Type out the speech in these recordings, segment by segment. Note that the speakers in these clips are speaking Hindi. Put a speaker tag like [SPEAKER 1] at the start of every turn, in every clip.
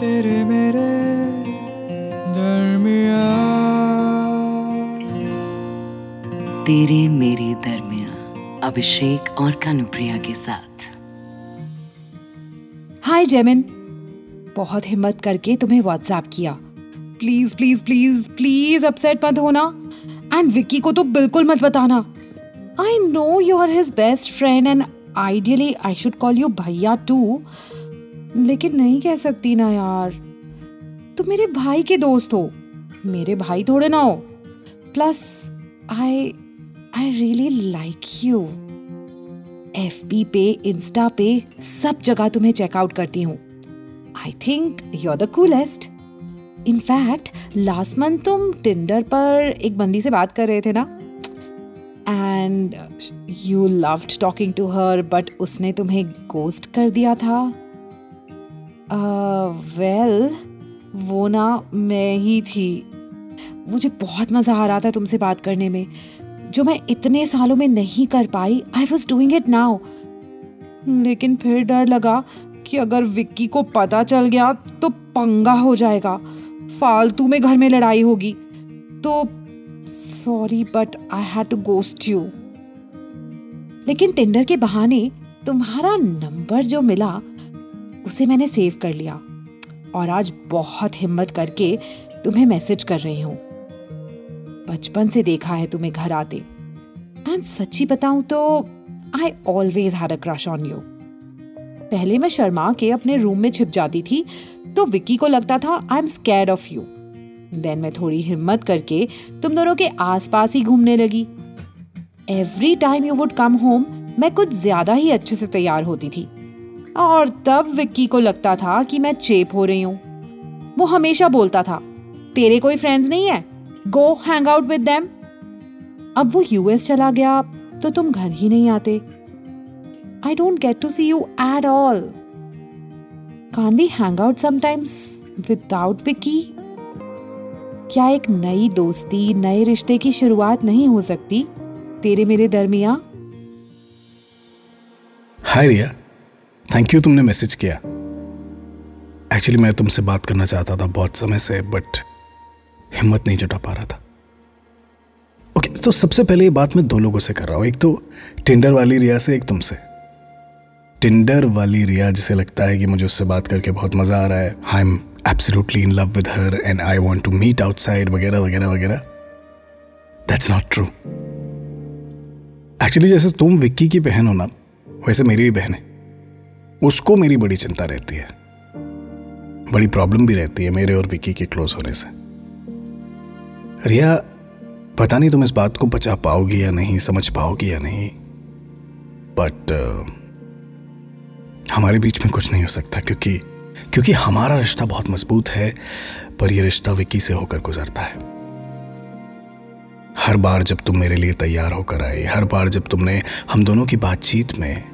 [SPEAKER 1] तेरे मेरे दरमिया
[SPEAKER 2] तेरे मेरे दरमिया अभिषेक और कानुप्रिया के साथ।
[SPEAKER 3] हाय जेमिन। बहुत हिम्मत करके तुम्हें व्हाट्सएप किया। Please please please please upset मत होना। एंड विक्की को तो बिल्कुल मत बताना। I know you are his best friend and ideally I should call you भैया टू लेकिन नहीं कह सकती ना यार। तुम मेरे भाई के दोस्त हो। मेरे भाई थोड़े ना हो। Plus I I really like you FB B पे इंस्टा पे सब जगह तुम्हें चेकआउट करती हूँ। I think you are the coolest in fact last month तुम टिंडर पर एक बंदी से बात कर रहे थे ना? And you loved talking to her but उसने तुम्हें गोस्ट कर दिया था। वेल uh, वो ना मैं ही थी। मुझे बहुत मज़ा आ रहा था तुमसे बात करने में। जो मैं इतने सालों में नहीं कर पाई I was doing it now लेकिन फिर डर लगा कि अगर विक्की को पता चल गया तो पंगा हो जाएगा। फालतू में घर में लड़ाई होगी। तो sorry but I had to ghost you लेकिन टेंडर के बहाने तुम्हारा नंबर जो मिला उसे मैंने सेव कर लिया। और आज बहुत हिम्मत करके तुम्हें मैसेज कर रही हूँ। बचपन से देखा है तुम्हें घर आते। एंड सच्ची बताऊँ तो I always had a crush on you पहले मैं शर्मा के अपने रूम में छिप जाती थी तो विक्की को लगता था I am scared of you then मैं थोड़ी हिम्मत करके तुम दोनों के आसपास ही घूमने लगी। Every time you would come home मैं कुछ ज़्यादा ही अच्छे से तैयार होती थी। और तब विक्की को लगता था कि मैं चेप हो रही हूँ। वो हमेशा बोलता था, तेरे कोई फ्रेंड्स नहीं है? Go hang out with them अब वो यूएस चला गया तो तुम घर ही नहीं आते। I don't get to see you at all can we hang out sometimes without Vicky क्या एक नई दोस्ती, नए रिश्ते की शुरुआत नहीं हो सकती? तेरे मेरे दरमिया
[SPEAKER 4] हाय रिया थैंक यू तुमने मैसेज किया। एक्चुअली मैं तुमसे बात करना चाहता था बहुत समय से बट हिम्मत नहीं जुटा पा रहा था। ओके okay, तो सबसे पहले ये बात मैं दो लोगों से कर रहा हूँ। एक तो टिंडर वाली रिया से एक तुमसे। टिंडर वाली रिया जिसे लगता है कि मुझे उससे बात करके बहुत मज़ा आ रहा है। I am absolutely in love with her and I want to meet outside वगैरह वगैरह वगैरह। दैट्स नॉट ट्रू एक्चुअली जैसे तुम विक्की की बहन हो ना वैसे मेरी भी बहन है। उसको मेरी बड़ी चिंता रहती है। बड़ी प्रॉब्लम भी रहती है मेरे और विक्की के क्लोज होने से। रिया पता नहीं तुम इस बात को बचा पाओगी या नहीं समझ पाओगी या नहीं बट uh, हमारे बीच में कुछ नहीं हो सकता क्योंकि क्योंकि हमारा रिश्ता बहुत मज़बूत है पर यह रिश्ता विक्की से होकर गुजरता है। हर बार जब तुम मेरे लिए तैयार होकर आए हर बार जब तुमने हम दोनों की बातचीत में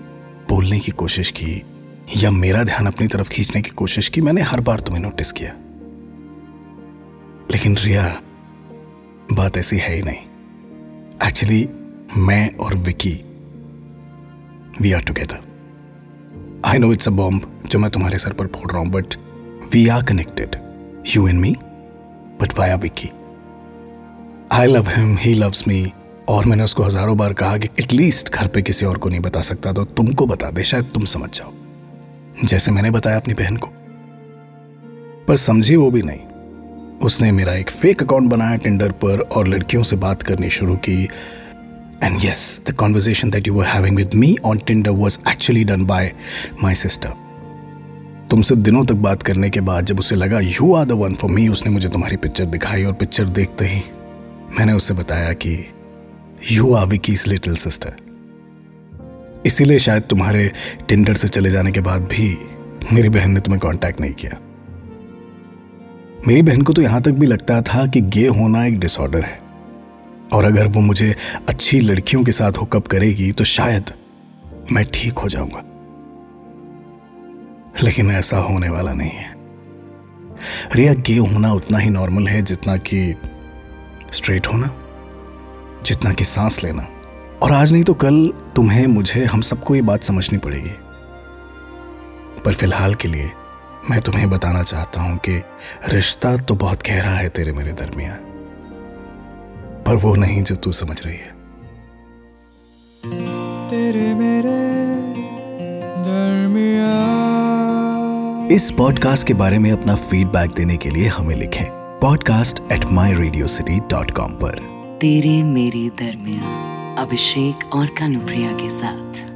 [SPEAKER 4] बोलने की कोशिश की या मेरा ध्यान अपनी तरफ़ खींचने की कोशिश की, मैंने हर बार तुम्हें नोटिस किया। लेकिन रिया, बात ऐसी है ही नहीं। एक्चुअली मैं और Vicky we are together I know it's a bomb जो मैं तुम्हारे सर पर फोड़ रहा हूँ but we are connected you and me but via Vicky I love him he loves me और मैंने उसको हज़ारों बार कहा कि एटलीस्ट घर पे किसी और को नहीं बता सकता तो तुमको बता दे, शायद तुम समझ जाओ। जैसे मैंने बताया अपनी बहन को। पर समझी वो भी नहीं। उसने मेरा एक फेक अकाउंट बनाया टिंडर पर और लड़कियों से बात करनी शुरू की। And yes the conversation that you were having with me on Tinder was actually done by my sister तुमसे दिनों तक बात करने के बाद जब उसे लगा you are the one for me उसने मुझे तुम्हारी पिक्चर दिखाई और पिक्चर देखते ही मैंने उससे बताया कि you are Vicky's little sister इसीलिए शायद तुम्हारे टिंडर से चले जाने के बाद भी मेरी बहन ने तुम्हें कांटेक्ट नहीं किया। मेरी बहन को तो यहाँ तक भी लगता था कि गे होना एक डिसऑर्डर है। और अगर वो मुझे अच्छी लड़कियों के साथ हुकअप करेगी तो शायद मैं ठीक हो जाऊँगा। लेकिन ऐसा होने वाला नहीं है। रिया गे होना उतना ही नॉर्मल है जितना कि स्ट्रेट होना, जितना कि सांस लेना। और आज नहीं तो कल तुम्हें मुझे हम सबको ये बात समझनी पड़ेगी। पर फ़िलहाल के लिए मैं तुम्हें बताना चाहता हूँ कि रिश्ता तो बहुत गहरा है तेरे मेरे दरमिया पर वो नहीं जो तू समझ रही है।
[SPEAKER 1] तेरे मेरे
[SPEAKER 4] इस पॉडकास्ट के बारे में अपना फीडबैक देने के लिए हमें लिखें podcast at my Radio City dot com पर।
[SPEAKER 2] तेरे मेरे दरमिया अभिषेक और कानुप्रिया के साथ।